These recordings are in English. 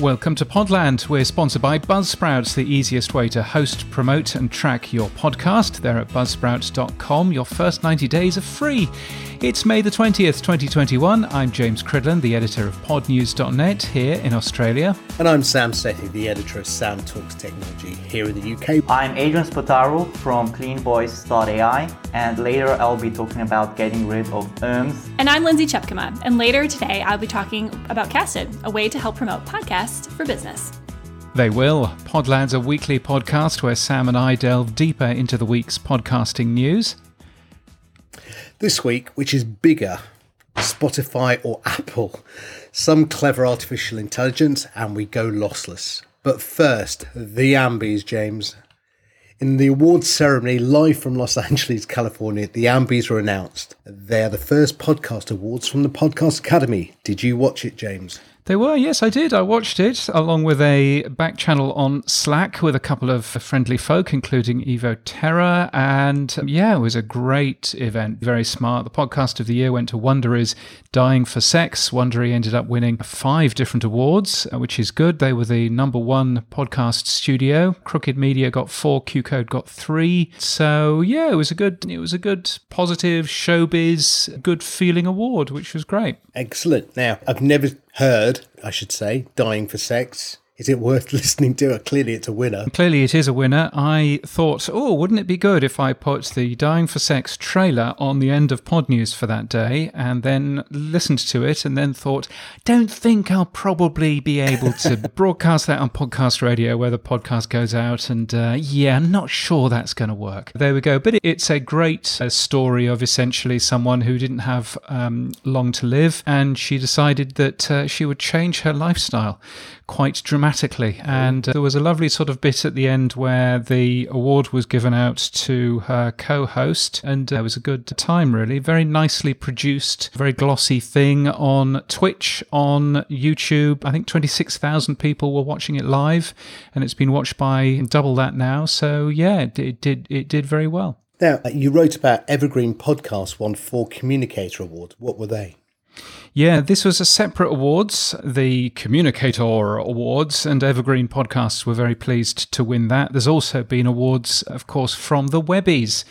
Welcome to Podland. We're sponsored by Buzzsprout, the easiest way to host, promote, and track your podcast. They're at buzzsprout.com. Your first 90 days are free. It's May the 20th, 2021. I'm James Cridland, the editor of podnews.net here in Australia. And I'm Sam Sethi, the editor of Sound Talks Technology here in the UK. I'm Adrian Spataru from cleanvoice.ai, and later I'll be talking about getting rid of ums. And I'm Lindsay Tjepkema, and later today I'll be talking about Casted, a way to help promote podcasts for business. They will. Podland's a weekly podcast where Sam and I delve deeper into the week's podcasting news. This week, which is bigger, Spotify or Apple, some clever artificial intelligence, and we go lossless. But first, the Ambies, James. In the awards ceremony live from Los Angeles, California, the Ambies were announced. They are the first podcast awards from the Podcast Academy. Did you watch it, James? They were, yes, I did. I watched it along with a back channel on Slack with a couple of friendly folk, including Evo Terra. And um, yeah, it was a great event. Very smart. The podcast of the year went to Wondery's Dying for Sex. Wondery ended up winning five different awards, uh, which is good. They were the number one podcast studio. Crooked Media got four, Q Code got three. So yeah, it was a good, it was a good, positive showbiz, good feeling award, which was great. Excellent. Now, I've never heard, I should say, Dying for Sex. Is it worth listening to? Clearly, it's a winner. Clearly, it is a winner. I thought, oh, wouldn't it be good if I put the Dying for Sex trailer on the end of Pod News for that day and then listened to it and then thought, don't think I'll probably be able to broadcast that on podcast radio where the podcast goes out. And uh, yeah, I'm not sure that's going to work. There we go. But it's a great uh, story of essentially someone who didn't have um, long to live and she decided that uh, she would change her lifestyle quite dramatically. And uh, there was a lovely sort of bit at the end where the award was given out to her co host, and uh, it was a good time, really. Very nicely produced, very glossy thing on Twitch, on YouTube. I think 26,000 people were watching it live, and it's been watched by double that now. So, yeah, it, it did, it did very well. Now, you wrote about Evergreen Podcast won four Communicator Awards. What were they? Yeah, this was a separate awards, the Communicator Awards, and Evergreen Podcasts were very pleased to win that. There's also been awards, of course, from the Webbies.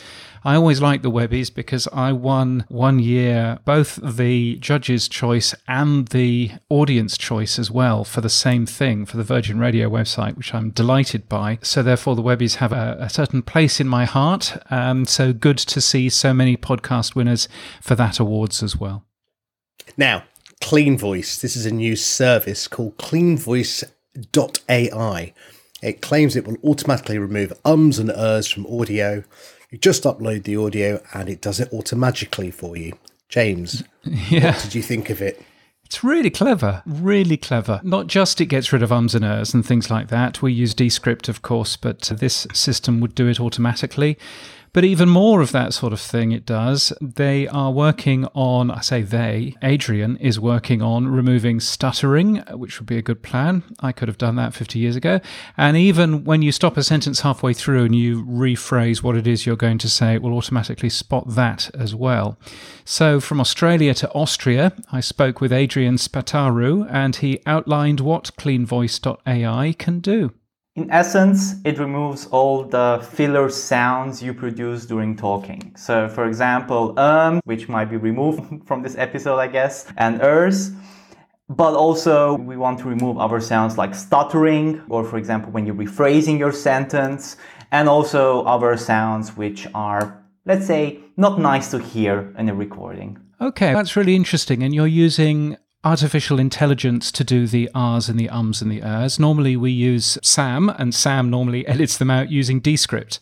I always like the Webbies because I won one year both the judge's choice and the audience choice as well for the same thing for the Virgin Radio website, which I'm delighted by. So, therefore, the Webbies have a, a certain place in my heart. Um, so, good to see so many podcast winners for that awards as well. Now, Clean Voice. This is a new service called cleanvoice.ai. It claims it will automatically remove ums and ers from audio. You just upload the audio and it does it automatically for you. James, yeah. what did you think of it? It's really clever, really clever. Not just it gets rid of ums and ers and things like that. We use Descript, of course, but this system would do it automatically. But even more of that sort of thing it does. They are working on, I say they, Adrian is working on removing stuttering, which would be a good plan. I could have done that 50 years ago. And even when you stop a sentence halfway through and you rephrase what it is you're going to say, it will automatically spot that as well. So from Australia to Austria, I spoke with Adrian Spataru and he outlined what cleanvoice.ai can do. In essence, it removes all the filler sounds you produce during talking. So, for example, um, which might be removed from this episode, I guess, and ers. But also, we want to remove other sounds like stuttering, or for example, when you're rephrasing your sentence, and also other sounds which are, let's say, not nice to hear in a recording. Okay, that's really interesting. And you're using artificial intelligence to do the R's and the ums and the ers. Normally we use Sam, and Sam normally edits them out using Descript,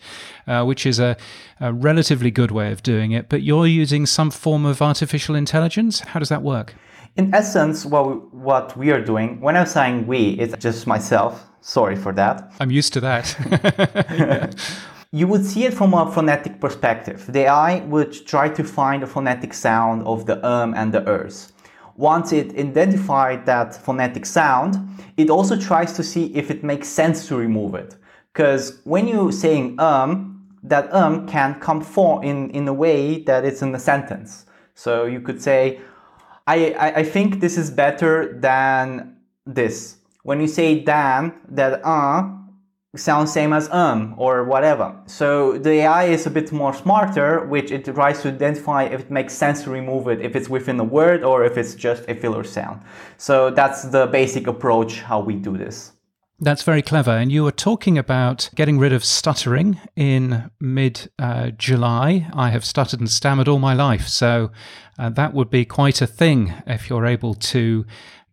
uh, which is a, a, relatively good way of doing it. But you're using some form of artificial intelligence. How does that work? In essence, what we, what we are doing, when I'm saying we, it's just myself. Sorry for that. I'm used to that. you would see it from a phonetic perspective. The AI would try to find a phonetic sound of the um and the ers. Once it identified that phonetic sound, it also tries to see if it makes sense to remove it. Because when you're saying um, that um can come for in, in a way that it's in a sentence. So you could say, I, I, I think this is better than this. when you say Dan, that uh sounds same as um or whatever. So the AI is a bit more smarter, which it tries to identify if it makes sense to remove it, if it's within a word or if it's just a filler sound. So that's the basic approach how we do this. That's very clever. And you were talking about getting rid of stuttering in mid uh, July. I have stuttered and stammered all my life. So uh, that would be quite a thing if you're able to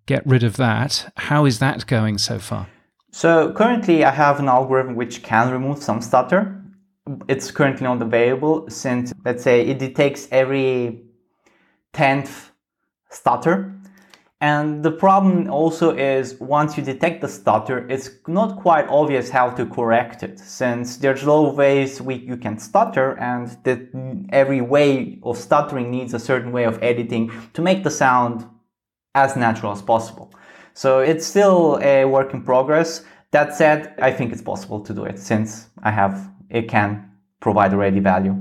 get rid of that. How is that going so far? So currently I have an algorithm which can remove some stutter. It's currently not available since, let's say, it detects every 10th stutter and the problem also is once you detect the stutter, it's not quite obvious how to correct it since there's a lot of ways we, you can stutter and that every way of stuttering needs a certain way of editing to make the sound as natural as possible. So it's still a work in progress. That said, I think it's possible to do it since I have, it can provide already value.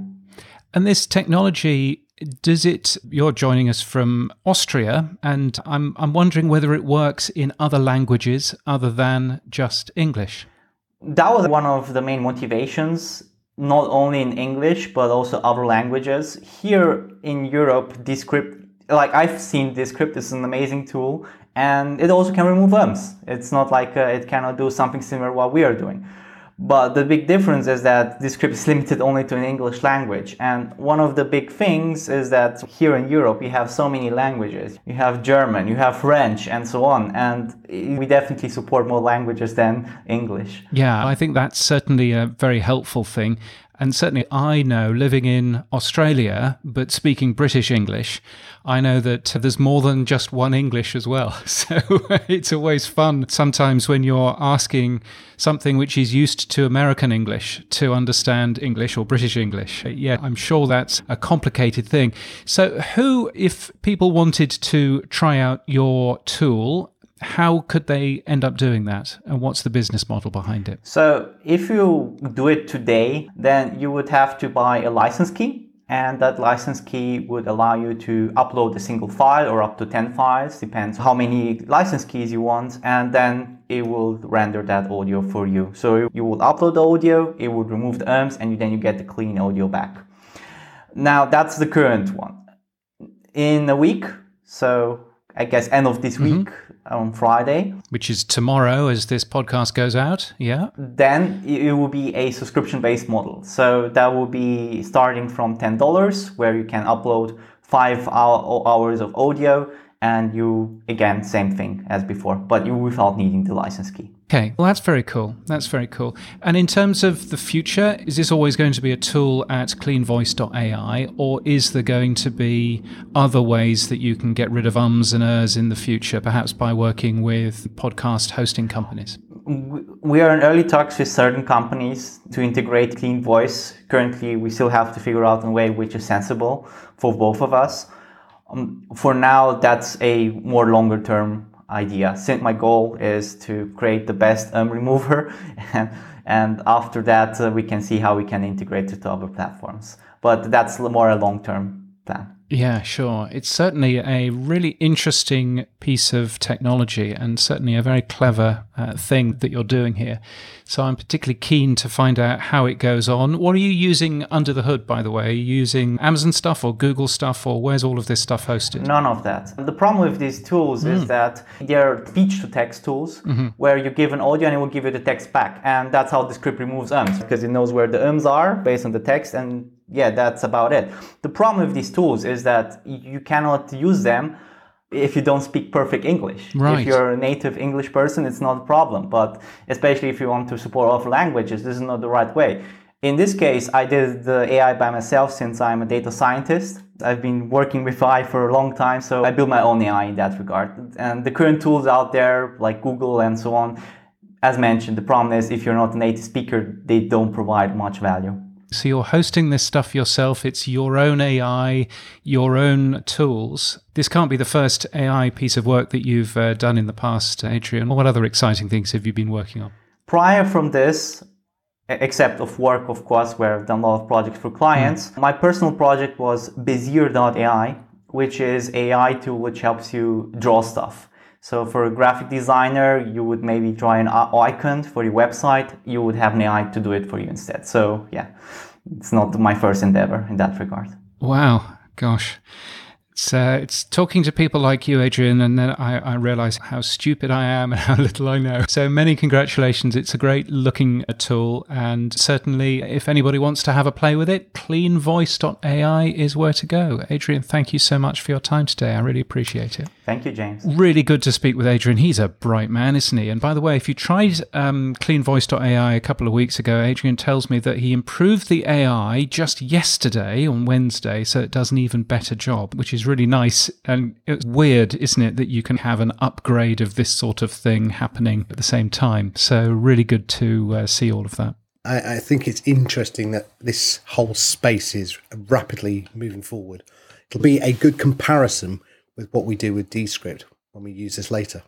And this technology does it you're joining us from Austria and I'm I'm wondering whether it works in other languages other than just English. That was one of the main motivations not only in English but also other languages. Here in Europe Descript like I've seen Descript is an amazing tool and it also can remove ums. It's not like uh, it cannot do something similar what we are doing. But the big difference is that Descript is limited only to an English language. And one of the big things is that here in Europe, we have so many languages. You have German, you have French, and so on. And we definitely support more languages than English. Yeah, I think that's certainly a very helpful thing. And certainly, I know living in Australia, but speaking British English, I know that there's more than just one English as well. So it's always fun sometimes when you're asking something which is used to American English to understand English or British English. Yeah, I'm sure that's a complicated thing. So, who, if people wanted to try out your tool, how could they end up doing that? And what's the business model behind it? So if you do it today then you would have to buy a license key and that license key would allow you to upload a single file or up to 10 files depends how many license keys you want and then it will render that audio for you. So you will upload the audio it would remove the ums and then you get the clean audio back. Now that's the current one. In a week so i guess end of this mm-hmm. week on Friday. Which is tomorrow as this podcast goes out. Yeah. Then it will be a subscription based model. So that will be starting from $10, where you can upload five hours of audio and you again same thing as before but you without needing the license key okay. Well that's very cool. That's very cool. And in terms of the future is this always going to be a tool at cleanvoice.ai or is there going to be other ways that you can get rid of ums and ers in the future perhaps by working with podcast hosting companies? We are in early talks with certain companies to integrate clean voice currently we still have to figure out a way which is sensible for both of us. Um, for now, that's a more longer term idea. Since my goal is to create the best um, remover, and, and after that, uh, we can see how we can integrate it to other platforms. But that's more a long term plan. Yeah, sure. It's certainly a really interesting piece of technology and certainly a very clever uh, thing that you're doing here. So I'm particularly keen to find out how it goes on. What are you using under the hood, by the way? Are you using Amazon stuff or Google stuff, or where's all of this stuff hosted? None of that. The problem with these tools mm. is that they're speech to text tools mm-hmm. where you give an audio and it will give you the text back. And that's how Descript removes ums because it knows where the ums are based on the text and yeah, that's about it. The problem with these tools is that you cannot use them if you don't speak perfect English. Right. If you're a native English person, it's not a problem. But especially if you want to support other languages, this is not the right way. In this case, I did the AI by myself since I'm a data scientist. I've been working with AI for a long time, so I built my own AI in that regard. And the current tools out there, like Google and so on, as mentioned, the problem is if you're not a native speaker, they don't provide much value. So you're hosting this stuff yourself. It's your own AI, your own tools. This can't be the first AI piece of work that you've uh, done in the past, Adrian. What other exciting things have you been working on? Prior from this, except of work, of course, where I've done a lot of projects for clients, mm. my personal project was Bezier.ai, which is AI tool which helps you draw stuff. So for a graphic designer, you would maybe draw an icon for your website. You would have an AI to do it for you instead. So yeah, it's not my first endeavor in that regard. Wow, gosh. It's, uh, it's talking to people like you, Adrian, and then I, I realize how stupid I am and how little I know. So many congratulations. It's a great looking tool. And certainly, if anybody wants to have a play with it, cleanvoice.ai is where to go. Adrian, thank you so much for your time today. I really appreciate it. Thank you, James. Really good to speak with Adrian. He's a bright man, isn't he? And by the way, if you tried um, cleanvoice.ai a couple of weeks ago, Adrian tells me that he improved the AI just yesterday on Wednesday, so it does an even better job, which is really nice. And it's weird, isn't it, that you can have an upgrade of this sort of thing happening at the same time. So, really good to uh, see all of that. I, I think it's interesting that this whole space is rapidly moving forward. It'll be a good comparison with what we do with Descript when we use this later.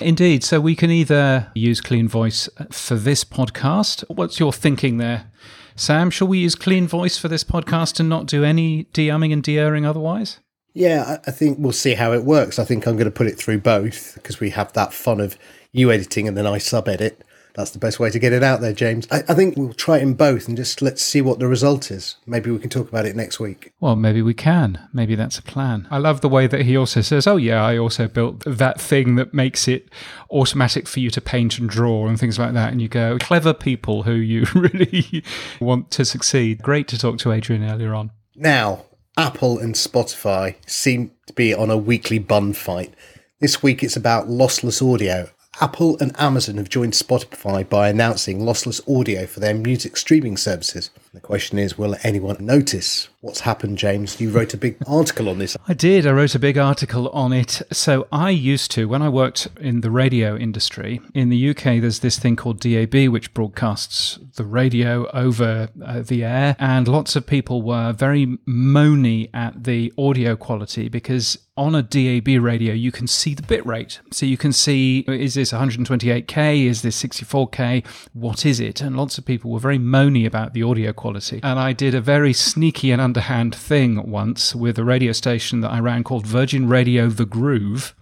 Indeed. So we can either use Clean Voice for this podcast. What's your thinking there, Sam? Shall we use Clean Voice for this podcast and not do any de-umming and de-erring otherwise? Yeah, I think we'll see how it works. I think I'm going to put it through both because we have that fun of you editing and then I sub edit. That's the best way to get it out there, James. I, I, think we'll try it in both and just let's see what the result is. Maybe we can talk about it next week. Well, maybe we can. Maybe that's a plan. I love the way that he also says, Oh, yeah, I also built that thing that makes it automatic for you to paint and draw and things like that. And you go, clever people who you really want to succeed. Great to talk to Adrian earlier on. Now, Apple and Spotify seem to be on a weekly bun fight. This week it's about lossless audio. Apple and Amazon have joined Spotify by announcing lossless audio for their music streaming services. The question is, will anyone notice what's happened, James? You wrote a big article on this. I did. I wrote a big article on it. So I used to, when I worked in the radio industry, in the UK, there's this thing called DAB, which broadcasts the radio over uh, the air. And lots of people were very moany at the audio quality because on a DAB radio, you can see the bit rate. So you can see, is this 128K? Is this 64K? What is it? And lots of people were very moany about the audio quality. And I did a very sneaky and underhand thing once with a radio station that I ran called Virgin Radio The Groove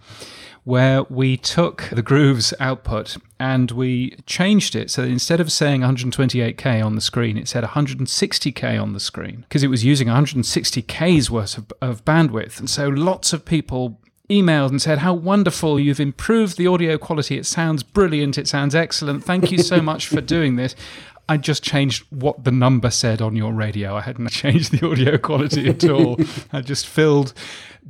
where we took the Groove's output and we changed it so that instead of saying 128k on the screen, it said 160k on the screen because it was using 160k's worth of, of bandwidth. And so lots of people emailed and said, How wonderful, you've improved the audio quality. It sounds brilliant. It sounds excellent. Thank you so much for doing this. I just changed what the number said on your radio. I hadn't changed the audio quality at all. I just filled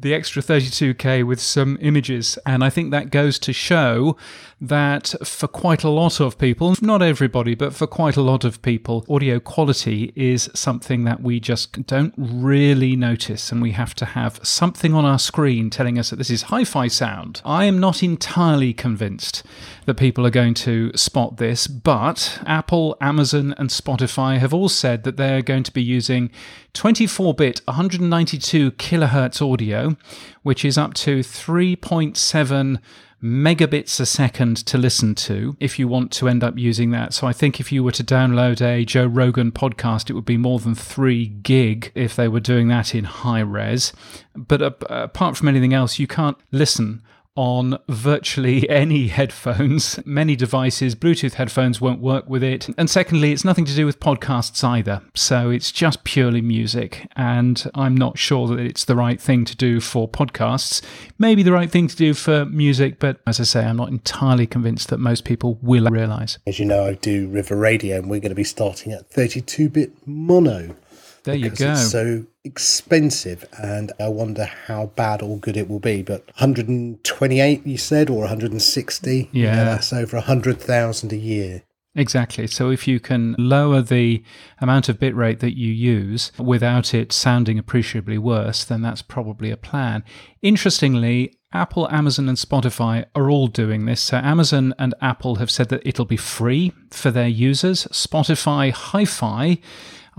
the extra 32K with some images. And I think that goes to show that for quite a lot of people, not everybody, but for quite a lot of people, audio quality is something that we just don't really notice. And we have to have something on our screen telling us that this is hi fi sound. I am not entirely convinced that people are going to spot this, but Apple, Amazon, and Spotify have all said that they're going to be using 24 bit 192 kilohertz audio, which is up to 3.7 megabits a second to listen to if you want to end up using that. So I think if you were to download a Joe Rogan podcast, it would be more than three gig if they were doing that in high res. But apart from anything else, you can't listen on virtually any headphones. Many devices, Bluetooth headphones won't work with it. And secondly, it's nothing to do with podcasts either. So it's just purely music. And I'm not sure that it's the right thing to do for podcasts. Maybe the right thing to do for music, but as I say, I'm not entirely convinced that most people will realize. As you know, I do River Radio, and we're going to be starting at 32 bit mono. There you go. It's so expensive, and I wonder how bad or good it will be. But 128, you said, or 160? Yeah, yeah that's over 100,000 a year. Exactly. So if you can lower the amount of bitrate that you use without it sounding appreciably worse, then that's probably a plan. Interestingly, Apple, Amazon, and Spotify are all doing this. So Amazon and Apple have said that it'll be free for their users. Spotify Hi Fi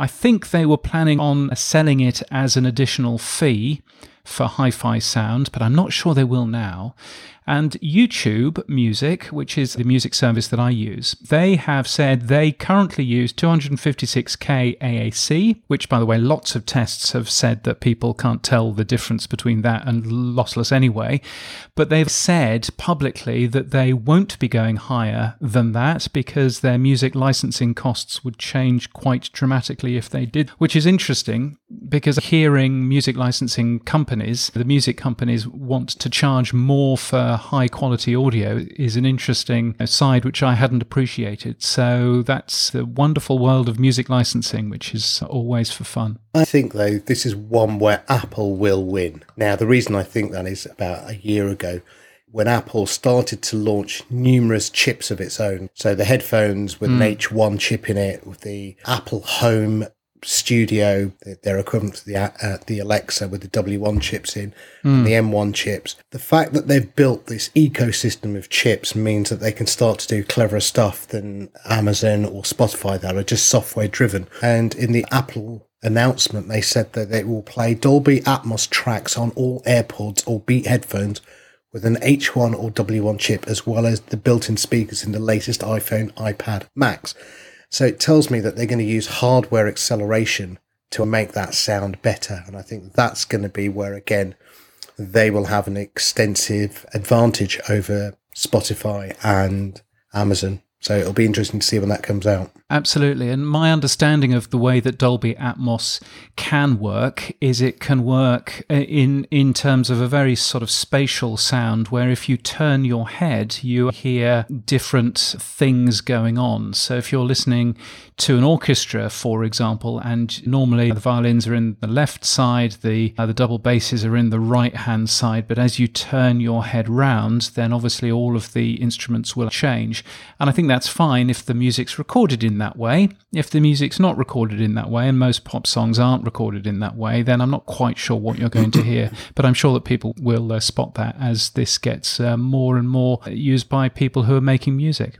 I think they were planning on selling it as an additional fee for hi fi sound, but I'm not sure they will now. And YouTube Music, which is the music service that I use, they have said they currently use 256k AAC, which, by the way, lots of tests have said that people can't tell the difference between that and lossless anyway. But they've said publicly that they won't be going higher than that because their music licensing costs would change quite dramatically if they did, which is interesting because hearing music licensing companies, the music companies want to charge more for high quality audio is an interesting side which I hadn't appreciated. So that's the wonderful world of music licensing, which is always for fun. I think, though, this is one where Apple will win. Now, the reason I think that is about a year ago, when Apple started to launch numerous chips of its own. So the headphones with mm. an H1 chip in it, with the Apple Home Studio, their equivalent to the uh, the Alexa with the W1 chips in, mm. and the M1 chips. The fact that they've built this ecosystem of chips means that they can start to do cleverer stuff than Amazon or Spotify that are just software driven. And in the Apple announcement, they said that they will play Dolby Atmos tracks on all AirPods or Beat headphones with an H1 or W1 chip, as well as the built in speakers in the latest iPhone, iPad, Macs. So it tells me that they're going to use hardware acceleration to make that sound better. And I think that's going to be where, again, they will have an extensive advantage over Spotify and Amazon. So it'll be interesting to see when that comes out. Absolutely. And my understanding of the way that Dolby Atmos can work is it can work uh, in in terms of a very sort of spatial sound where if you turn your head you hear different things going on. So if you're listening to an orchestra, for example, and normally the violins are in the left side, the uh, the double basses are in the right hand side, but as you turn your head round, then obviously all of the instruments will change. And I think that's fine if the music's recorded in that way. If the music's not recorded in that way, and most pop songs aren't recorded in that way, then I'm not quite sure what you're going to hear. But I'm sure that people will uh, spot that as this gets uh, more and more used by people who are making music.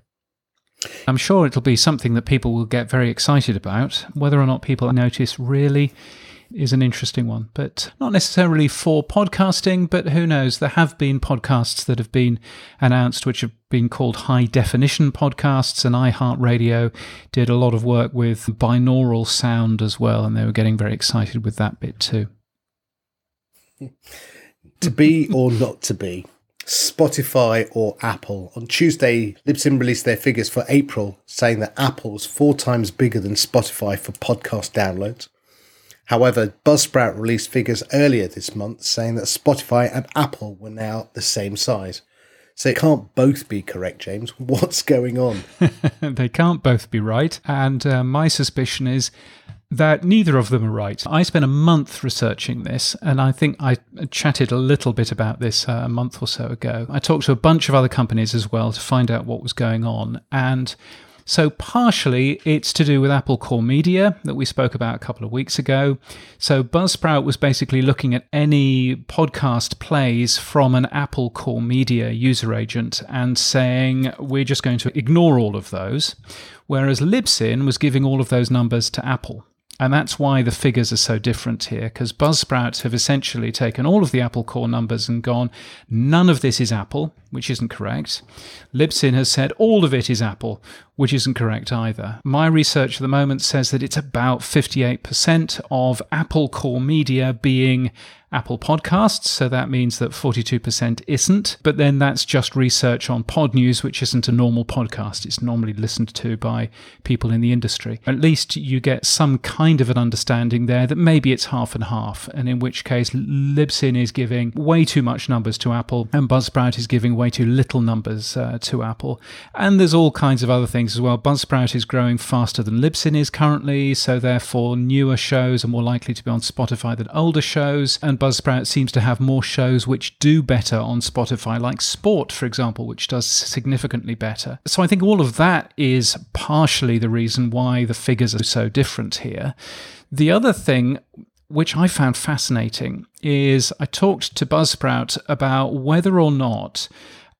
I'm sure it'll be something that people will get very excited about. Whether or not people notice really is an interesting one, but not necessarily for podcasting. But who knows? There have been podcasts that have been announced which have been called high definition podcasts, and iHeartRadio did a lot of work with binaural sound as well, and they were getting very excited with that bit too. to be or not to be. Spotify or Apple. On Tuesday, Libsyn released their figures for April, saying that Apple's four times bigger than Spotify for podcast downloads. However, Buzzsprout released figures earlier this month saying that Spotify and Apple were now the same size. So it can't both be correct, James. What's going on? they can't both be right. And uh, my suspicion is that neither of them are right. I spent a month researching this, and I think I chatted a little bit about this uh, a month or so ago. I talked to a bunch of other companies as well to find out what was going on. And so, partially, it's to do with Apple Core Media that we spoke about a couple of weeks ago. So, Buzzsprout was basically looking at any podcast plays from an Apple Core Media user agent and saying, we're just going to ignore all of those. Whereas Libsyn was giving all of those numbers to Apple. And that's why the figures are so different here, because Buzzsprout have essentially taken all of the Apple core numbers and gone, none of this is Apple, which isn't correct. Libsyn has said all of it is Apple, which isn't correct either. My research at the moment says that it's about 58% of Apple core media being Apple Podcasts, so that means that 42% isn't. But then that's just research on Pod News, which isn't a normal podcast. It's normally listened to by people in the industry. At least you get some kind of an understanding there that maybe it's half and half, and in which case Libsyn is giving way too much numbers to Apple, and Buzzsprout is giving way too little numbers uh, to Apple. And there's all kinds of other things as well. Buzzsprout is growing faster than Libsyn is currently, so therefore newer shows are more likely to be on Spotify than older shows. And Buzzsprout seems to have more shows which do better on Spotify, like Sport, for example, which does significantly better. So I think all of that is partially the reason why the figures are so different here. The other thing which I found fascinating is I talked to Buzzsprout about whether or not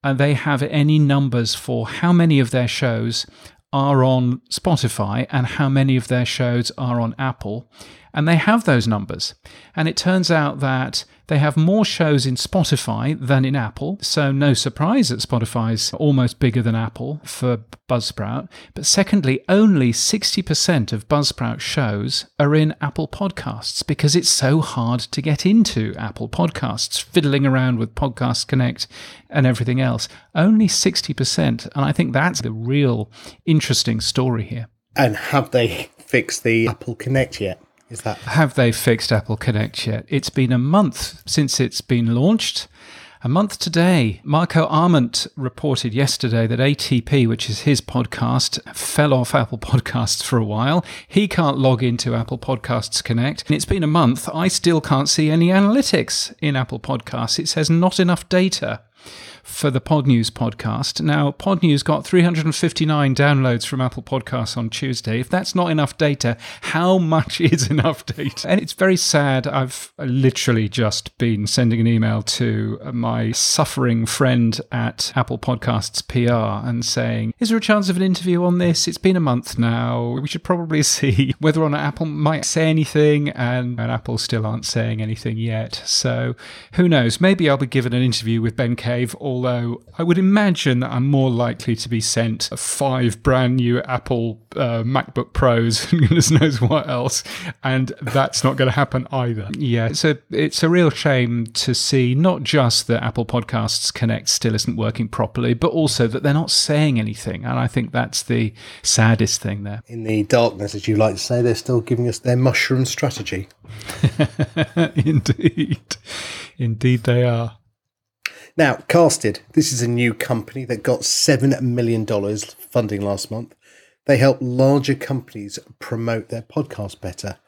uh, they have any numbers for how many of their shows are on Spotify and how many of their shows are on Apple. And they have those numbers. And it turns out that they have more shows in Spotify than in Apple. So, no surprise that Spotify's almost bigger than Apple for Buzzsprout. But secondly, only 60% of Buzzsprout shows are in Apple Podcasts because it's so hard to get into Apple Podcasts, fiddling around with Podcast Connect and everything else. Only 60%. And I think that's the real interesting story here. And have they fixed the Apple Connect yet? Is that have they fixed Apple Connect yet? It's been a month since it's been launched. A month today, Marco Arment reported yesterday that ATP, which is his podcast, fell off Apple Podcasts for a while. He can't log into Apple Podcasts Connect. And it's been a month. I still can't see any analytics in Apple Podcasts. It says not enough data for the Pod News podcast. Now, Pod News got 359 downloads from Apple Podcasts on Tuesday. If that's not enough data, how much is enough data? And it's very sad. I've literally just been sending an email to my suffering friend at Apple Podcasts PR and saying, Is there a chance of an interview on this? It's been a month now. We should probably see whether or not Apple might say anything, and, and Apple still aren't saying anything yet. So who knows? Maybe I'll be given an interview with Ben Cave or although I would imagine that I'm more likely to be sent five brand new Apple uh, MacBook Pros and goodness knows what else, and that's not going to happen either. Yeah, it's a it's a real shame to see not just that Apple Podcasts Connect still isn't working properly, but also that they're not saying anything, and I think that's the saddest thing there. In the darkness, as you like to say, they're still giving us their mushroom strategy. Indeed, indeed they are. Now, Casted, this is a new company that got $7 million funding last month. They help larger companies promote their podcast better.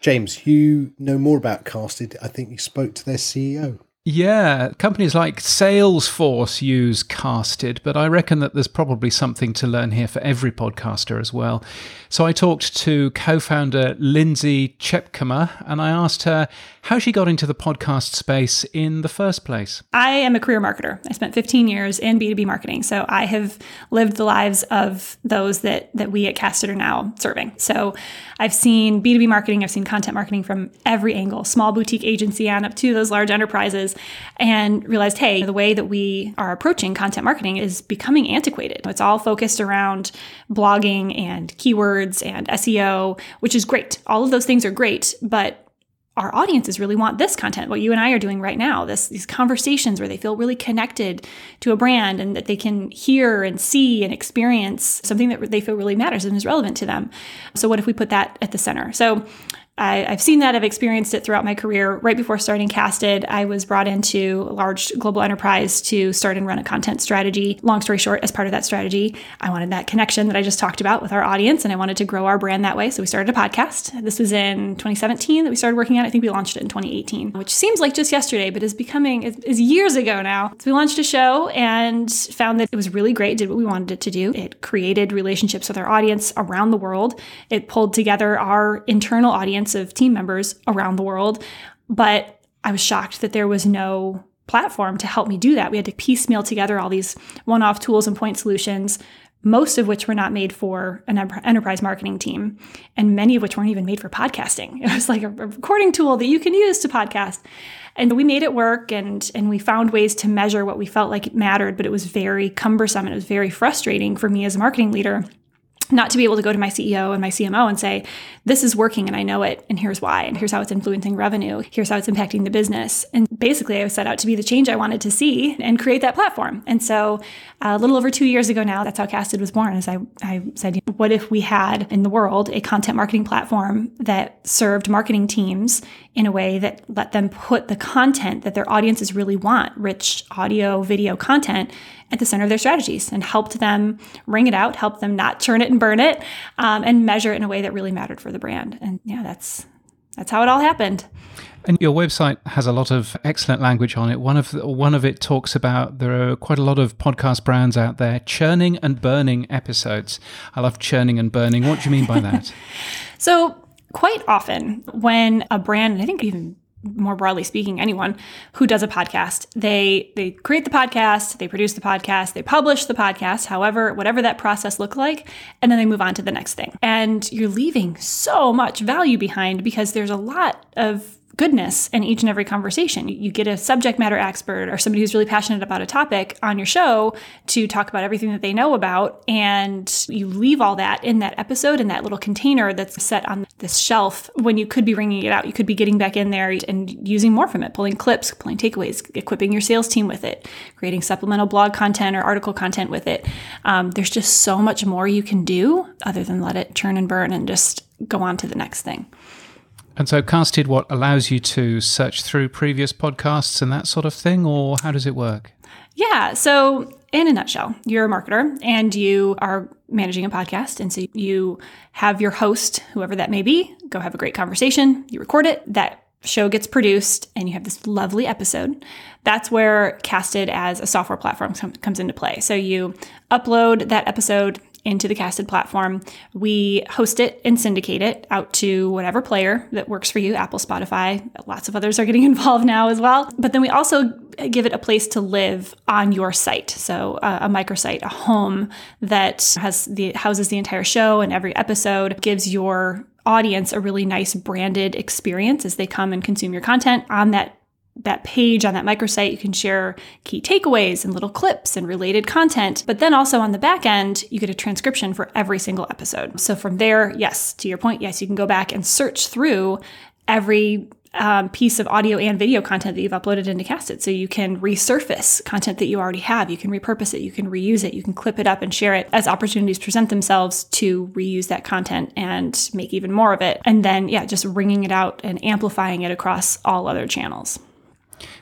James, you know more about Casted. I think you spoke to their CEO. Yeah, companies like Salesforce use Casted, but I reckon that there's probably something to learn here for every podcaster as well. So I talked to co founder Lindsay Tjepkema and I asked her how she got into the podcast space in the first place. I am a career marketer. I spent 15 years in B2B marketing. So I have lived the lives of those that, that we at Casted are now serving. So I've seen B2B marketing, I've seen content marketing from every angle, small boutique agency on up to those large enterprises, and realized, hey, the way that we are approaching content marketing is becoming antiquated. It's all focused around blogging and keywords and SEO, which is great. All of those things are great, but our audiences really want this content, what you and I are doing right now, this these conversations where they feel really connected to a brand and that they can hear and see and experience something that they feel really matters and is relevant to them. So what if we put that at the center? So I, have seen that. I've experienced it throughout my career. Right before starting Casted, I was brought into a large global enterprise to start and run a content strategy. Long story short, as part of that strategy, I wanted that connection that I just talked about with our audience, and I wanted to grow our brand that way. So we started a podcast. This was in 2017 that we started working on. I think we launched it in 2018, which seems like just yesterday, but is becoming is years ago now. So we launched a show and found that it was really great. Did what we wanted it to do. It created relationships with our audience around the world. It pulled together our internal audience of team members around the world. But I was shocked that there was no platform to help me do that. We had to piecemeal together all these one off tools and point solutions, most of which were not made for an enterprise marketing team, and many of which weren't even made for podcasting. It was like a recording tool that you can use to podcast. And we made it work and and we found ways to measure what we felt like mattered, but it was very cumbersome and it was very frustrating for me as a marketing leader not to be able to go to my CEO and my CMO and say, this is working and I know it, and here's why, and here's how it's influencing revenue, here's how it's impacting the business. And basically, I set out to be the change I wanted to see and create that platform. And so, a little over two years ago now, that's how Casted was born. As I, I said, what if we had in the world a content marketing platform that served marketing teams in a way that let them put the content that their audiences really want, rich audio, video content, at the center of their strategies and helped them wring it out, helped them not churn it and burn it, um, and measure it in a way that really mattered for the brand. And yeah, that's that's how it all happened. And your website has a lot of excellent language on it. One of the, one of it talks about there are quite a lot of podcast brands out there churning and burning episodes. I love churning and burning. What do you mean by that? so quite often when a brand, I think even more broadly speaking, anyone who does a podcast. They they create the podcast, they produce the podcast, they publish the podcast, however, whatever that process look like, and then they move on to the next thing. And you're leaving so much value behind because there's a lot of goodness in each and every conversation. You get a subject matter expert or somebody who's really passionate about a topic on your show to talk about everything that they know about, and you leave all that in that episode in that little container that's set on this shelf when you could be wringing it out. You could be getting back in there and using more from it, pulling clips, pulling takeaways, equipping your sales team with it, creating supplemental blog content or article content with it. Um, there's just so much more you can do other than let it churn and burn and just go on to the next thing. And so, Casted, what allows you to search through previous podcasts and that sort of thing, or how does it work? Yeah. So, in a nutshell, you're a marketer and you are managing a podcast. And so you have your host, whoever that may be, go have a great conversation. You record it. That show gets produced and you have this lovely episode. That's where Casted as a software platform comes into play. So you upload that episode into the Casted platform. We host it and syndicate it out to whatever player that works for you Apple, Spotify, lots of others are getting involved now as well. But then we also give it a place to live on your site. So uh, a microsite, a home that has the houses the entire show and every episode gives your audience a really nice branded experience as they come and consume your content on that that page on that microsite, you can share key takeaways and little clips and related content. But then also on the back end, you get a transcription for every single episode. So from there, yes, to your point, yes, you can go back and search through every um, piece of audio and video content that you've uploaded into Casted. So you can resurface content that you already have. You can repurpose it. You can reuse it. You can clip it up and share it as opportunities present themselves to reuse that content and make even more of it. And then, yeah, just wringing it out and amplifying it across all other channels.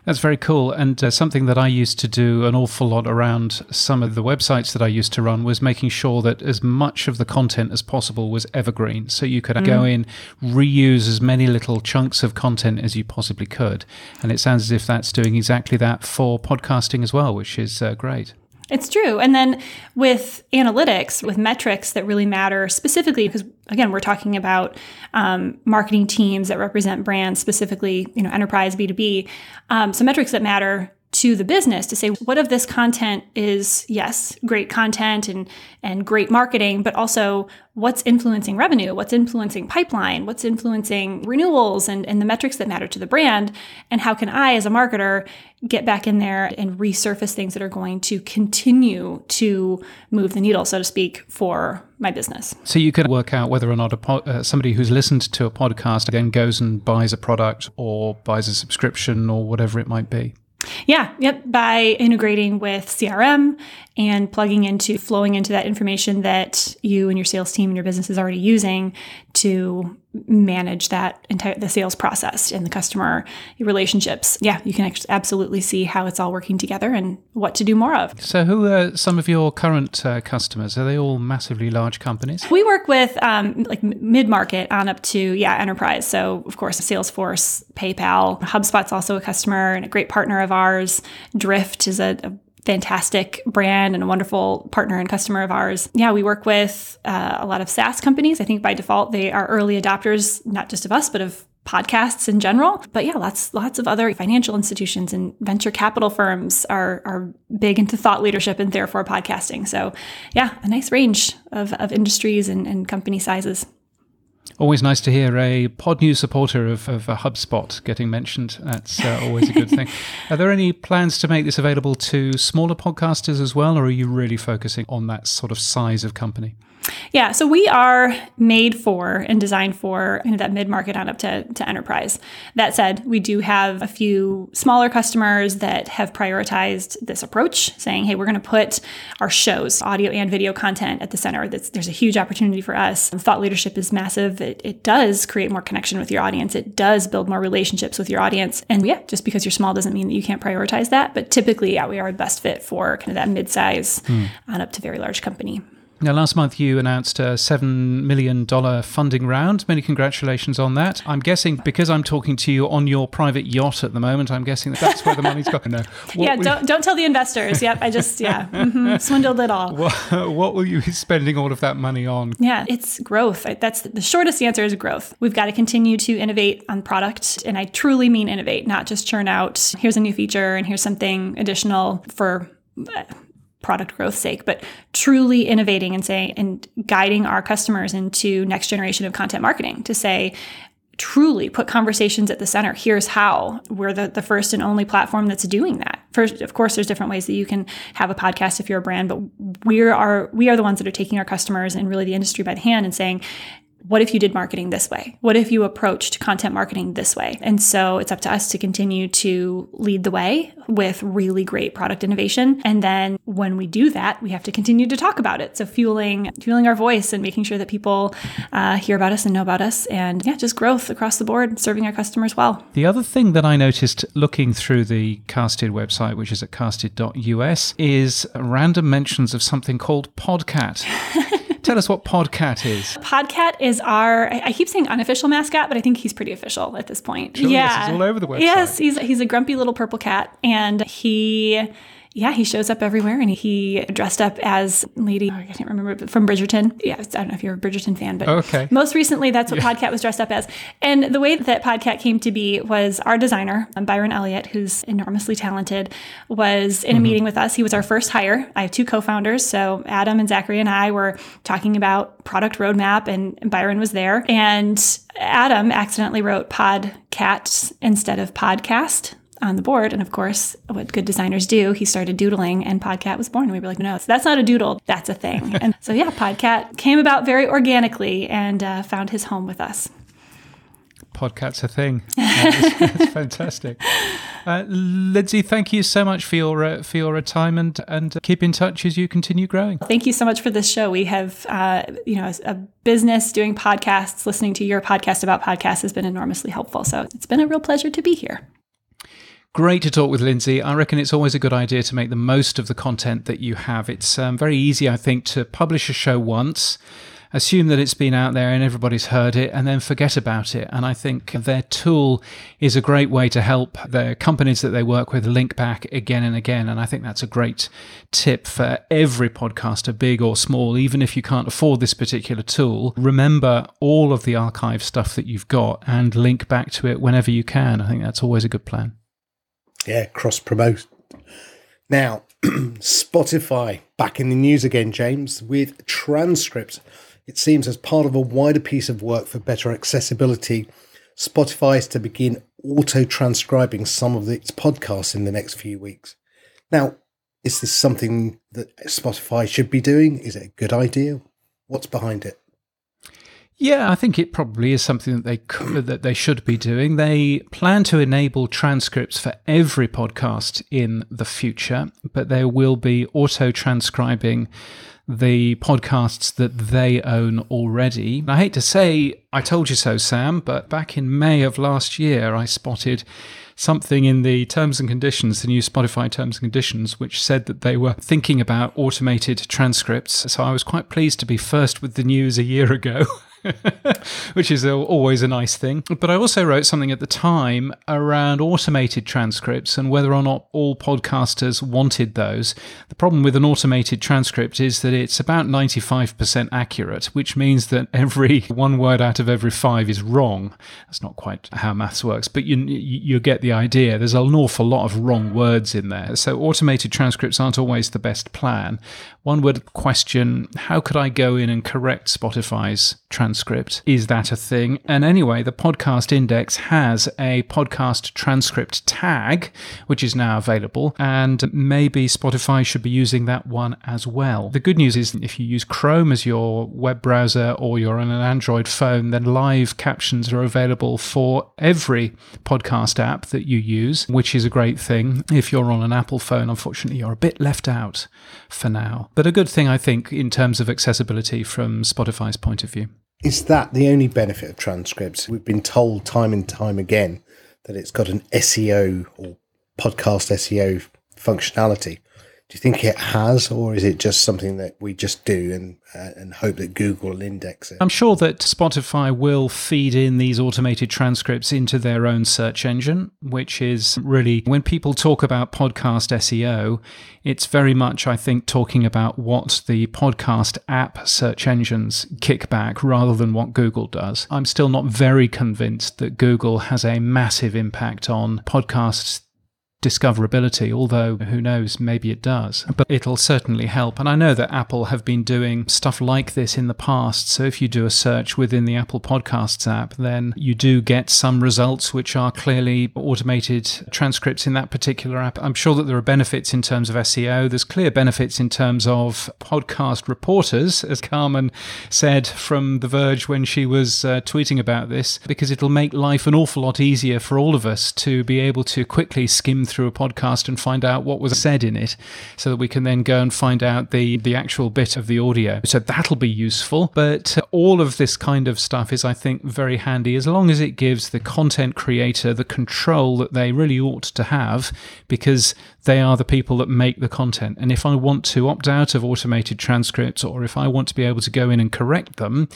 That's very cool. And uh, something that I used to do an awful lot around some of the websites that I used to run was making sure that as much of the content as possible was evergreen. So you could mm. go in, reuse as many little chunks of content as you possibly could. And it sounds as if that's doing exactly that for podcasting as well, which is uh, great. It's true. And then with analytics, with metrics that really matter specifically, because again, we're talking about um, marketing teams that represent brands, specifically, you know, enterprise B2B. Um, so metrics that matter to the business to say what of this content is yes great content and and great marketing but also what's influencing revenue what's influencing pipeline what's influencing renewals and, and the metrics that matter to the brand and how can i as a marketer get back in there and resurface things that are going to continue to move the needle so to speak for my business. So you can work out whether or not po- uh, somebody who's listened to a podcast then goes and buys a product or buys a subscription or whatever it might be yeah, yep. By integrating with CRM and plugging into, flowing into that information that you and your sales team and your business is already using to manage that entire the sales process and the customer relationships. Yeah, you can absolutely see how it's all working together and what to do more of. So, who are some of your current uh, customers? Are they all massively large companies? We work with um, like mid market on up to yeah enterprise. So, of course, Salesforce, PayPal, HubSpot's also a customer and a great partner of ours. Drift is a, a fantastic brand and a wonderful partner and customer of ours. Yeah, we work with uh, a lot of SaaS companies. I think by default they are early adopters, not just of us, but of podcasts in general. But yeah, lots lots of other financial institutions and venture capital firms are are big into thought leadership and therefore podcasting. So yeah, a nice range of, of industries and, and company sizes. Always nice to hear a Podnews supporter of, of a HubSpot getting mentioned. That's uh, always a good thing. Are there any plans to make this available to smaller podcasters as well, or are you really focusing on that sort of size of company? Yeah, so we are made for and designed for kind of that mid market on up to, to enterprise. That said, we do have a few smaller customers that have prioritized this approach, saying, hey, we're going to put our shows, audio and video content at the center. That's, there's a huge opportunity for us. Thought leadership is massive. It, it does create more connection with your audience, it does build more relationships with your audience. And yeah, just because you're small doesn't mean that you can't prioritize that. But typically, yeah, we are the best fit for kind of that mid size mm. on up to very large company. Now, last month you announced a $7 million funding round. Many congratulations on that. I'm guessing because I'm talking to you on your private yacht at the moment, I'm guessing that that's where the money's going. No. What yeah, don't, don't tell the investors. Yep, I just, yeah, mm-hmm, swindled it all. What, what will you be spending all of that money on? Yeah, it's growth. That's the shortest answer is growth. We've got to continue to innovate on product. And I truly mean innovate, not just churn out, here's a new feature and here's something additional for product growth sake, but truly innovating and saying and guiding our customers into next generation of content marketing to say, truly put conversations at the center. Here's how. We're the, the first and only platform that's doing that. First, of course, there's different ways that you can have a podcast if you're a brand, but we are we are the ones that are taking our customers and really the industry by the hand and saying, what if you did marketing this way? What if you approached content marketing this way? And so it's up to us to continue to lead the way with really great product innovation. And then when we do that, we have to continue to talk about it. So fueling, fueling our voice and making sure that people uh, hear about us and know about us. And yeah, just growth across the board, serving our customers well. The other thing that I noticed looking through the Casted website, which is at casted.us, is random mentions of something called Podcat. Tell us what Podcat is. Podcat is our, I keep saying unofficial mascot, but I think he's pretty official at this point. Sure, yeah. Yes, he's all over the website. Yes, he's, he's a grumpy little purple cat. And he yeah, he shows up everywhere and he dressed up as lady, oh, I can't remember, from Bridgerton. Yeah, I don't know if you're a Bridgerton fan, but okay. most recently that's what yeah. Podcat was dressed up as. And the way that Podcat came to be was our designer, Byron Elliott, who's enormously talented, was in a mm-hmm. meeting with us. He was our first hire. I have two co-founders, so Adam and Zachary and I were talking about product roadmap and Byron was there. And Adam accidentally wrote Podcat instead of podcast on the board. And of course, what good designers do, he started doodling and Podcat was born. And we were like, no, that's not a doodle, that's a thing. and so, yeah, Podcat came about very organically and uh, found his home with us. Podcat's a thing. That's, that's fantastic. Uh, Lindsay, thank you so much for your uh, for your time and and keep in touch as you continue growing. Thank you so much for this show. We have uh, you know a business doing podcasts. Listening to your podcast about podcasts has been enormously helpful. So it's been a real pleasure to be here. Great to talk with Lindsay. I reckon it's always a good idea to make the most of the content that you have. It's um, very easy, I think, to publish a show once, assume that it's been out there and everybody's heard it, and then forget about it. And I think their tool is a great way to help the companies that they work with link back again and again. And I think that's a great tip for every podcaster, big or small, even if you can't afford this particular tool. Remember all of the archive stuff that you've got and link back to it whenever you can. I think that's always a good plan. Yeah, cross promote. Now, Spotify back in the news again, James, with transcript. It seems as part of a wider piece of work for better accessibility, Spotify is to begin auto transcribing some of its podcasts in the next few weeks. Now, is this something that Spotify should be doing? Is it a good idea? What's behind it? Yeah, I think it probably is something that they could, that they should be doing. They plan to enable transcripts for every podcast in the future, but they will be auto transcribing the podcasts that they own already. I hate to say I told you so, Sam, but back in May of last year, I spotted something in the terms and conditions, the new Spotify terms and conditions, which said that they were thinking about automated transcripts. So I was quite pleased to be first with the news a year ago. which is always a nice thing. But I also wrote something at the time around automated transcripts and whether or not all podcasters wanted those. The problem with an automated transcript is that it's about 95% accurate, which means that every one word out of every five is wrong. That's not quite how maths works, but you, you get the idea. There's an awful lot of wrong words in there. So automated transcripts aren't always the best plan. One would question how could I go in and correct Spotify's transcript? Is that a thing? And anyway, the podcast index has a podcast transcript tag, which is now available, and maybe Spotify should be using that one as well. The good news is if you use Chrome as your web browser or you're on an Android phone, then live captions are available for every podcast app that you use, which is a great thing. If you're on an Apple phone, unfortunately, you're a bit left out for now but a good thing, I think, in terms of accessibility from Spotify's point of view. Is that the only benefit of transcripts? We've been told time and time again that it's got an SEO or podcast SEO functionality. Do you think it has, or is it just something that we just do and uh, and hope that Google will index it? I'm sure that Spotify will feed in these automated transcripts into their own search engine, which is really when people talk about podcast SEO, it's very much, I think, talking about what the podcast app search engines kick back rather than what Google does. I'm still not very convinced that Google has a massive impact on podcasts discoverability, although who knows, maybe it does. But it'll certainly help. And I know that Apple have been doing stuff like this in the past. So if you do a search within the Apple Podcasts app, then you do get some results which are clearly automated transcripts in that particular app. I'm sure that there are benefits in terms of SEO. There's clear benefits in terms of podcast reporters, as Carmen said from The Verge when she was uh, tweeting about this, because it'll make life an awful lot easier for all of us to be able to quickly skim through a podcast and find out what was said in it so that we can then go and find out the, the actual bit of the audio. So that'll be useful. But uh, all of this kind of stuff is, I think, very handy as long as it gives the content creator the control that they really ought to have because they are the people that make the content. And if I want to opt out of automated transcripts or if I want to be able to go in and correct them,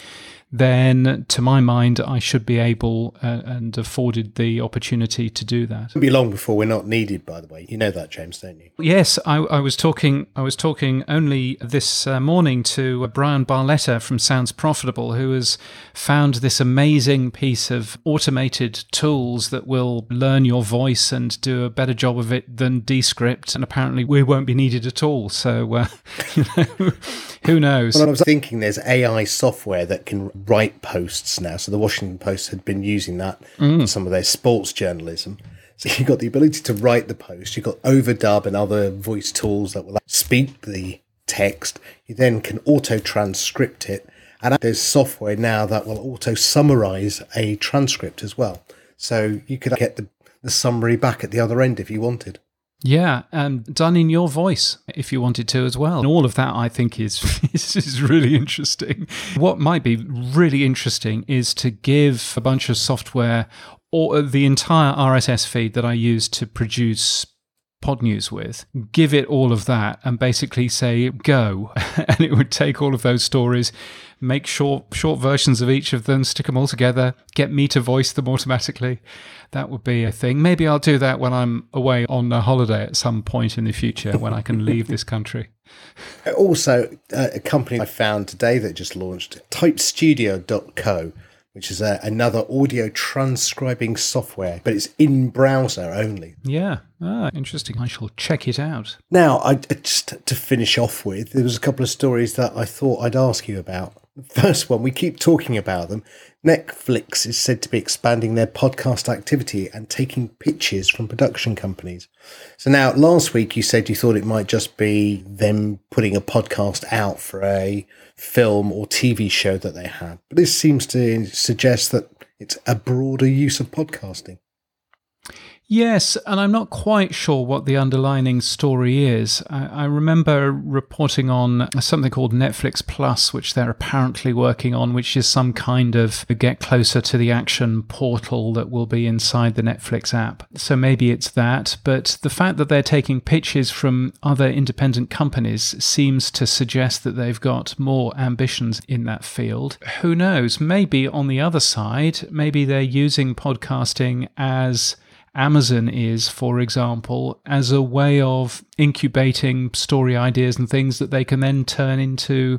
then to my mind, I should be able uh, and afforded the opportunity to do that. It'll be long before we're not needed, by the way. You know that, James, don't you? Yes, I, I was talking. I was talking only this uh, morning to Bryan Barletta from Sounds Profitable, who has found this amazing piece of automated tools that will learn your voice and do a better job of it than Descript. And apparently, we won't be needed at all. So, uh, you know, who knows? Well, I was thinking there's AI software that can write posts now. So the Washington Post had been using that mm. for some of their sports journalism. So you've got the ability to write the post. You've got overdub and other voice tools that will speak the text. You then can auto transcript it. And there's software now that will auto summarize a transcript as well. So you could get the, the summary back at the other end if you wanted. Yeah, and done in your voice if you wanted to as well. And all of that I think is, is, is really interesting. What might be really interesting is to give a bunch of software or uh, the entire RSS feed that I use to produce pod news with, give it all of that and basically say go. and it would take all of those stories, make short short versions of each of them, stick them all together, get me to voice them automatically. That would be a thing. Maybe I'll do that when I'm away on a holiday at some point in the future when I can leave this country. Also, uh, a company I found today that just launched, typestudio.co which is a, another audio transcribing software, but it's in browser only. Yeah, ah, interesting. I shall check it out. Now, I just to finish off with, there was a couple of stories that I thought I'd ask you about. First one, we keep talking about them. Netflix is said to be expanding their podcast activity and taking pitches from production companies. So now, last week you said you thought it might just be them putting a podcast out for a film or TV show that they had. But this seems to suggest that it's a broader use of podcasting. Yes, and I'm not quite sure what the underlining story is. I, I, remember reporting on something called Netflix Plus, which they're apparently working on, which is some kind of get closer to the action portal that will be inside the Netflix app. So maybe it's that, but the fact that they're taking pitches from other independent companies seems to suggest that they've got more ambitions in that field. Who knows? Maybe on the other side, maybe they're using podcasting as Amazon is, for example, as a way of incubating story ideas and things that they can then turn into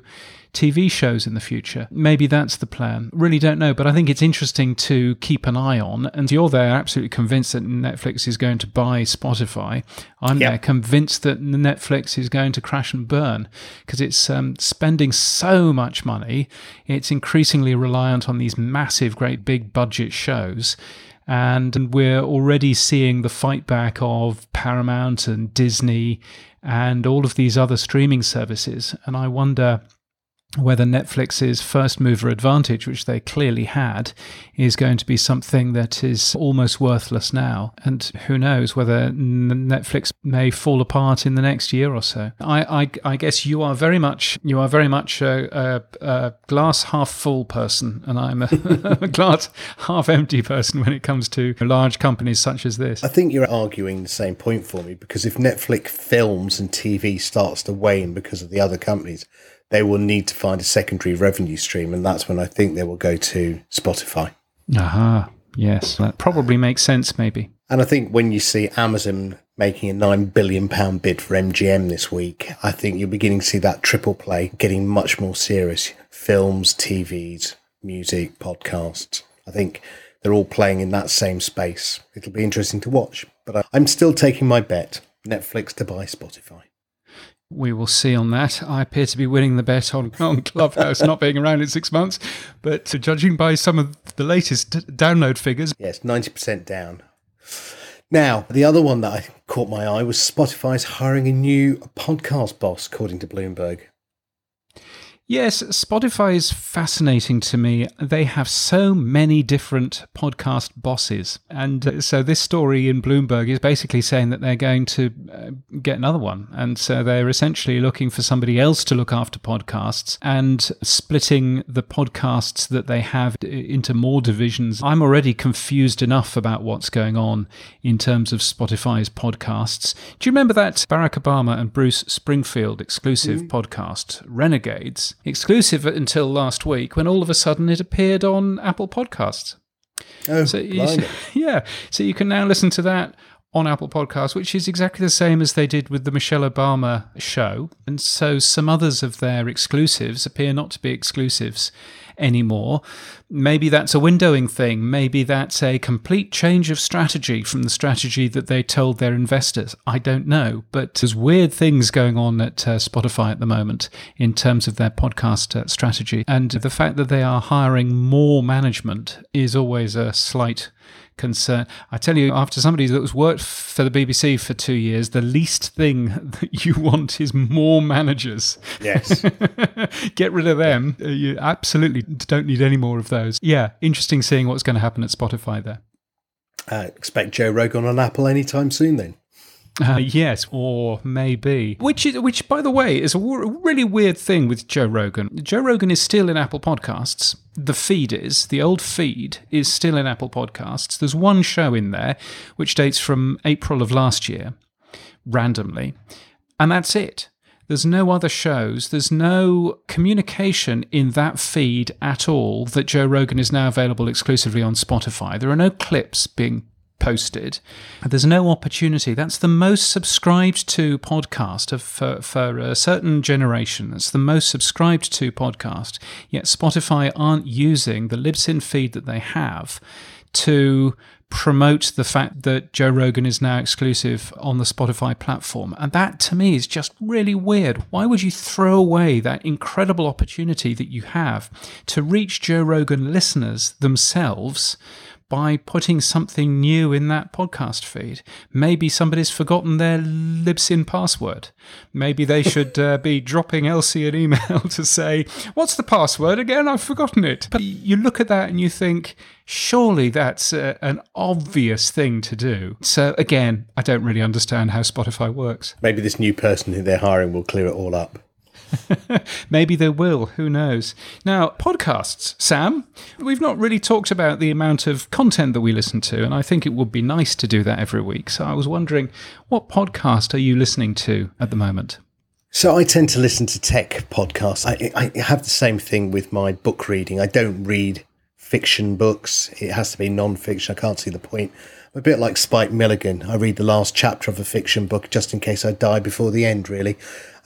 TV shows in the future. Maybe that's the plan. Really don't know, but I think it's interesting to keep an eye on. And you're there absolutely convinced that Netflix is going to buy Spotify. I'm yep. there convinced that Netflix is going to crash and burn because it's um, spending so much money. It's increasingly reliant on these massive, great big budget shows and we're already seeing the fight back of Paramount and Disney and all of these other streaming services. And I wonder whether Netflix's first mover advantage, which they clearly had, is going to be something that is almost worthless now. And who knows whether Netflix may fall apart in the next year or so. I, I, I guess you are very much you are very much a, a, a glass half full person, and I'm a, a glass half empty person when it comes to large companies such as this. I think you're arguing the same point for me because if Netflix films and TV starts to wane because of the other companies, they will need to find a secondary revenue stream, and that's when I think they will go to Spotify. Aha, yes, that probably makes sense, maybe. And I think when you see Amazon making a nine billion pound bid for MGM this week, I think you're beginning to see that triple play getting much more serious. Films, TVs, music, podcasts. I think they're all playing in that same space. It'll be interesting to watch. But uh, I'm still taking my bet Netflix to buy Spotify. We will see on that. I appear to be winning the bet on, on Clubhouse not being around in six months, but judging by some of the latest download figures. Yes, 90% down. Now, the other one that I caught my eye was Spotify's hiring a new podcast boss, according to Bloomberg. Yes, Spotify is fascinating to me. They have so many different podcast bosses. And uh, so this story in Bloomberg is basically saying that they're going to uh, get another one. And so they're essentially looking for somebody else to look after podcasts and splitting the podcasts that they have into more divisions. I'm already confused enough about what's going on in terms of Spotify's podcasts. Do you remember that Barack Obama and Bruce Springfield exclusive mm. podcast, Renegades? Exclusive until last week when all of a sudden it appeared on Apple Podcasts. Oh, so you, yeah. So you can now listen to that on Apple Podcasts, which is exactly the same as they did with the Michelle Obama show. And so some others of their exclusives appear not to be exclusives anymore. Maybe that's a windowing thing. Maybe that's a complete change of strategy from the strategy that they told their investors. I don't know. But there's weird things going on at uh, Spotify at the moment in terms of their podcast uh, strategy. And the fact that they are hiring more management is always a slight concern. I tell you, after somebody that was worked for the BBC for two years, the least thing that you want is more managers. Yes. Get rid of them. You absolutely don't need any more of those. Yeah, interesting seeing what's going to happen at Spotify there. Uh, expect Joe Rogan on Apple anytime soon then. Uh, yes, or maybe. Which is, which, by the way, is a w- really weird thing with Joe Rogan. Joe Rogan is still in Apple Podcasts. The feed is the old feed is still in Apple Podcasts. There's one show in there which dates from April of last year, randomly, and that's it. There's no other shows. There's no communication in that feed at all that Joe Rogan is now available exclusively on Spotify. There are no clips being posted. There's no opportunity. That's the most subscribed to podcast of, for, for a certain generation. That's the most subscribed to podcast. Yet Spotify aren't using the Libsyn feed that they have to promote the fact that Joe Rogan is now exclusive on the Spotify platform. And that to me is just really weird. Why would you throw away that incredible opportunity that you have to reach Joe Rogan listeners themselves? By putting something new in that podcast feed. Maybe somebody's forgotten their Libsyn password. Maybe they should uh, be dropping Elsie an email to say, What's the password again? I've forgotten it. But you look at that and you think, Surely that's a, an obvious thing to do. So, again, I don't really understand how Spotify works. Maybe this new person who they're hiring will clear it all up. Maybe they will. Who knows? Now, podcasts, Sam. We've not really talked about the amount of content that we listen to, and I think it would be nice to do that every week. So I was wondering, what podcast are you listening to at the moment? So I tend to listen to tech podcasts. I, I have the same thing with my book reading. I don't read fiction books. It has to be non-fiction. I can't see the point. A bit like Spike Milligan. I read the last chapter of a fiction book just in case I die before the end. Really,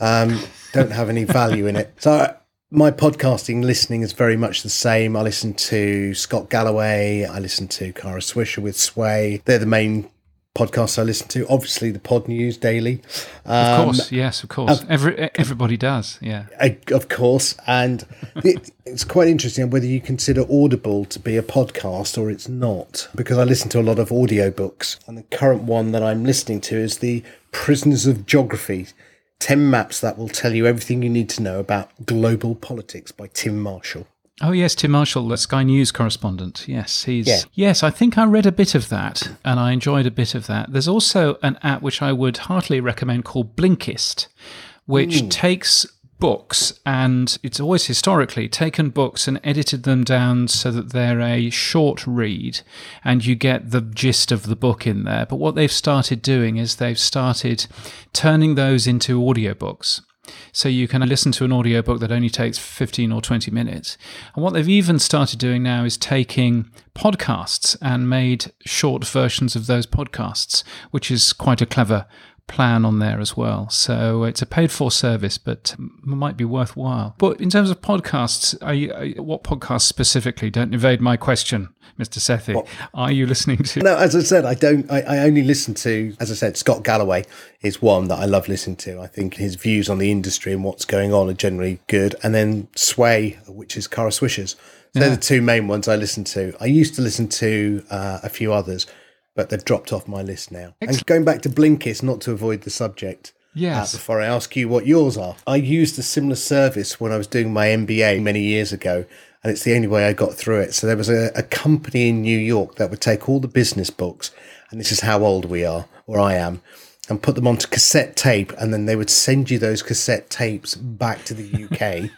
um, don't have any value in it. So my podcasting listening is very much the same. I listen to Scott Galloway. I listen to Kara Swisher with Sway. They're the main podcasts I listen to. Obviously, the Pod News Daily. Um, of course, yes, of course. Every everybody does, yeah. Of course, and it, it's quite interesting whether you consider Audible to be a podcast or it's not, because I listen to a lot of audiobooks, and the current one that I'm listening to is the Prisoners of Geography 10 Maps That Will Tell You Everything You Need to Know About Global Politics by Tim Marshall. Oh yes, Tim Marshall, the Sky News correspondent. Yes, he's Yeah. yes. I think I read a bit of that, and I enjoyed a bit of that. There's also an app which I would heartily recommend called Blinkist, which hmm. takes books and it's always historically taken books and edited them down so that they're a short read and you get the gist of the book in there. But what they've started doing is they've started turning those into audiobooks. So you can listen to an audiobook that only takes 15 or 20 minutes. And what they've even started doing now is taking podcasts and made short versions of those podcasts, which is quite a clever plan on there as well. So it's a paid for service, but might be worthwhile. But in terms of podcasts, are you, you- what podcasts specifically? Don't evade my question, Mr. Sethi. Are you listening to? No, as I said, I don't. I, I only listen to, as I said, Scott Galloway is one that I love listening to. I think his views on the industry and what's going on are generally good. And then Sway, which is Kara Swishers. So They're the two main ones I listen to. I used to listen to uh, a few others, but they've dropped off my list now. And going back to Blinkist, not to avoid the subject. Yes. Uh, before I ask you what yours are, I used a similar service when I was doing my MBA many years ago, and it's the only way I got through it. So there was a, a company in New York that would take all the business books, and this is how old we are, or I am, and put them onto cassette tape, and then they would send you those cassette tapes back to the UK.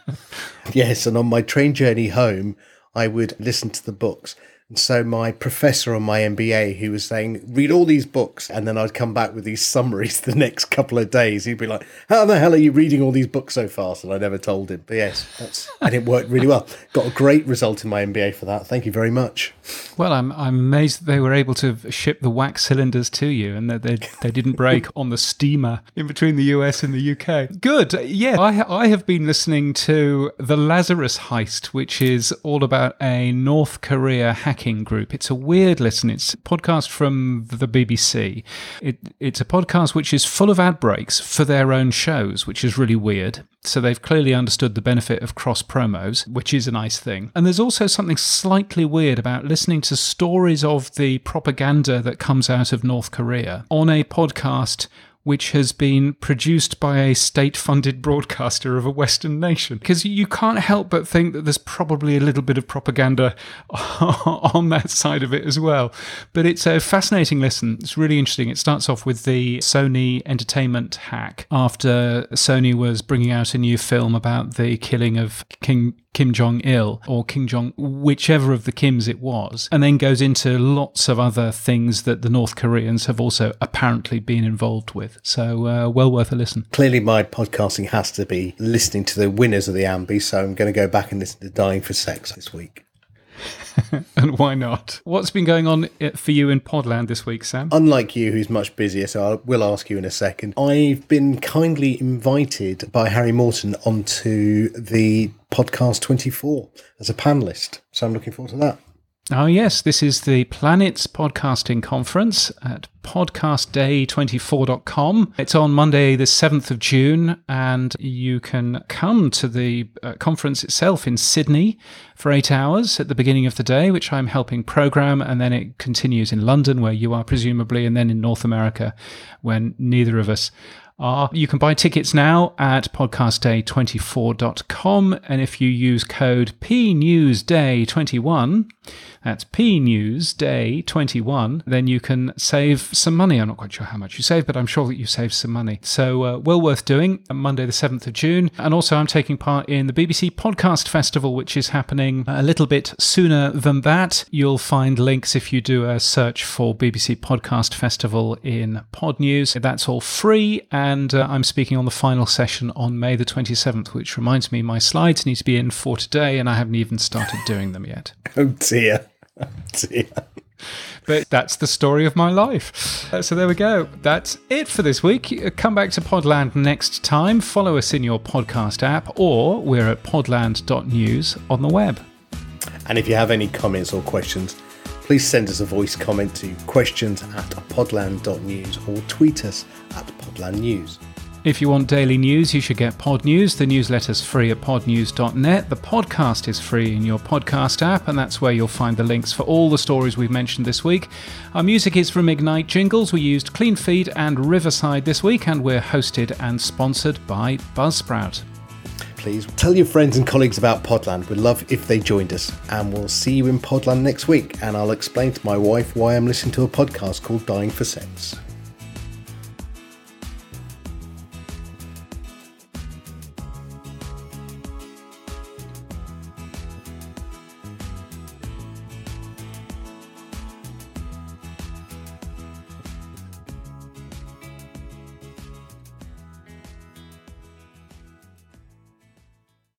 yes, and on my train journey home, I would listen to the books. So my professor on my MBA, who was saying, read all these books, and then I'd come back with these summaries the next couple of days. He'd be like, how the hell are you reading all these books so fast? And I never told him. But yes, that's and it worked really well. Got a great result in my MBA for that. Thank you very much. Well, I'm I'm amazed that they were able to ship the wax cylinders to you and that they they didn't break on the steamer in between the US and the UK. Good. Yeah, I I have been listening to The Lazarus Heist, which is all about a North Korea hacking group. It's a weird listen. It's a podcast from the BBC. It it's a podcast which is full of ad breaks for their own shows, which is really weird. So they've clearly understood the benefit of cross promos, which is a nice thing. And there's also something slightly weird about listening to stories of the propaganda that comes out of North Korea on a podcast which has been produced by a state funded broadcaster of a Western nation. Because you can't help but think that there's probably a little bit of propaganda on that side of it as well. But it's a fascinating listen. It's really interesting. It starts off with the Sony entertainment hack after Sony was bringing out a new film about the killing of King. Kim Jong il or Kim Jong, whichever of the Kims it was, and then goes into lots of other things that the North Koreans have also apparently been involved with. So, uh, well worth a listen. Clearly, my podcasting has to be listening to the winners of the Ambi, so I'm going to go back and listen to Dying for Sex this week. and why not? What's been going on uh, for you in Podland this week, Sam? Unlike you, who's much busier, so I will ask you in a second. I've been kindly invited by Harry Morton onto the podcast 24 as a panelist, so I'm looking forward to that. Oh, yes, this is the Planets Podcasting Conference at podcastday24.com. It's on Monday, the 7th of June, and you can come to the uh, conference itself in Sydney for eight hours at the beginning of the day, which I'm helping program, and then it continues in London, where you are presumably, and then in North America, when neither of us are. You can buy tickets now at podcastday24.com. And if you use code PNewsDay21, that's PNewsDay21, then you can save some money. I'm not quite sure how much you save, but I'm sure that you save some money. So, uh, well worth doing on Monday, the 7th of June. And also, I'm taking part in the BBC Podcast Festival, which is happening a little bit sooner than that. You'll find links if you do a search for BBC Podcast Festival in Pod News. That's all free. And uh, I'm speaking on the final session on May the 27th, which reminds me my slides need to be in for today, and I haven't even started doing them yet. Oh dear. But that's the story of my life. Uh, so there we go. That's it for this week. Uh, Come back to Podland next time. Follow us in your podcast app, or we're at podland.news on the web. And if you have any comments or questions, please send us a voice comment to questions at podland.news or tweet us at podlandnews. If you want daily news, you should get Pod News. The newsletter's free at podnews.net. The podcast is free in your podcast app, and that's where you'll find the links for all the stories we've mentioned this week. Our music is from Ignite Jingles. We used Clean Feed and Riverside this week, and we're hosted and sponsored by Buzzsprout. Please tell your friends and colleagues about Podland. We'd love if they joined us. And we'll see you in Podland next week. And I'll explain to my wife why I'm listening to a podcast called Dying for Sex.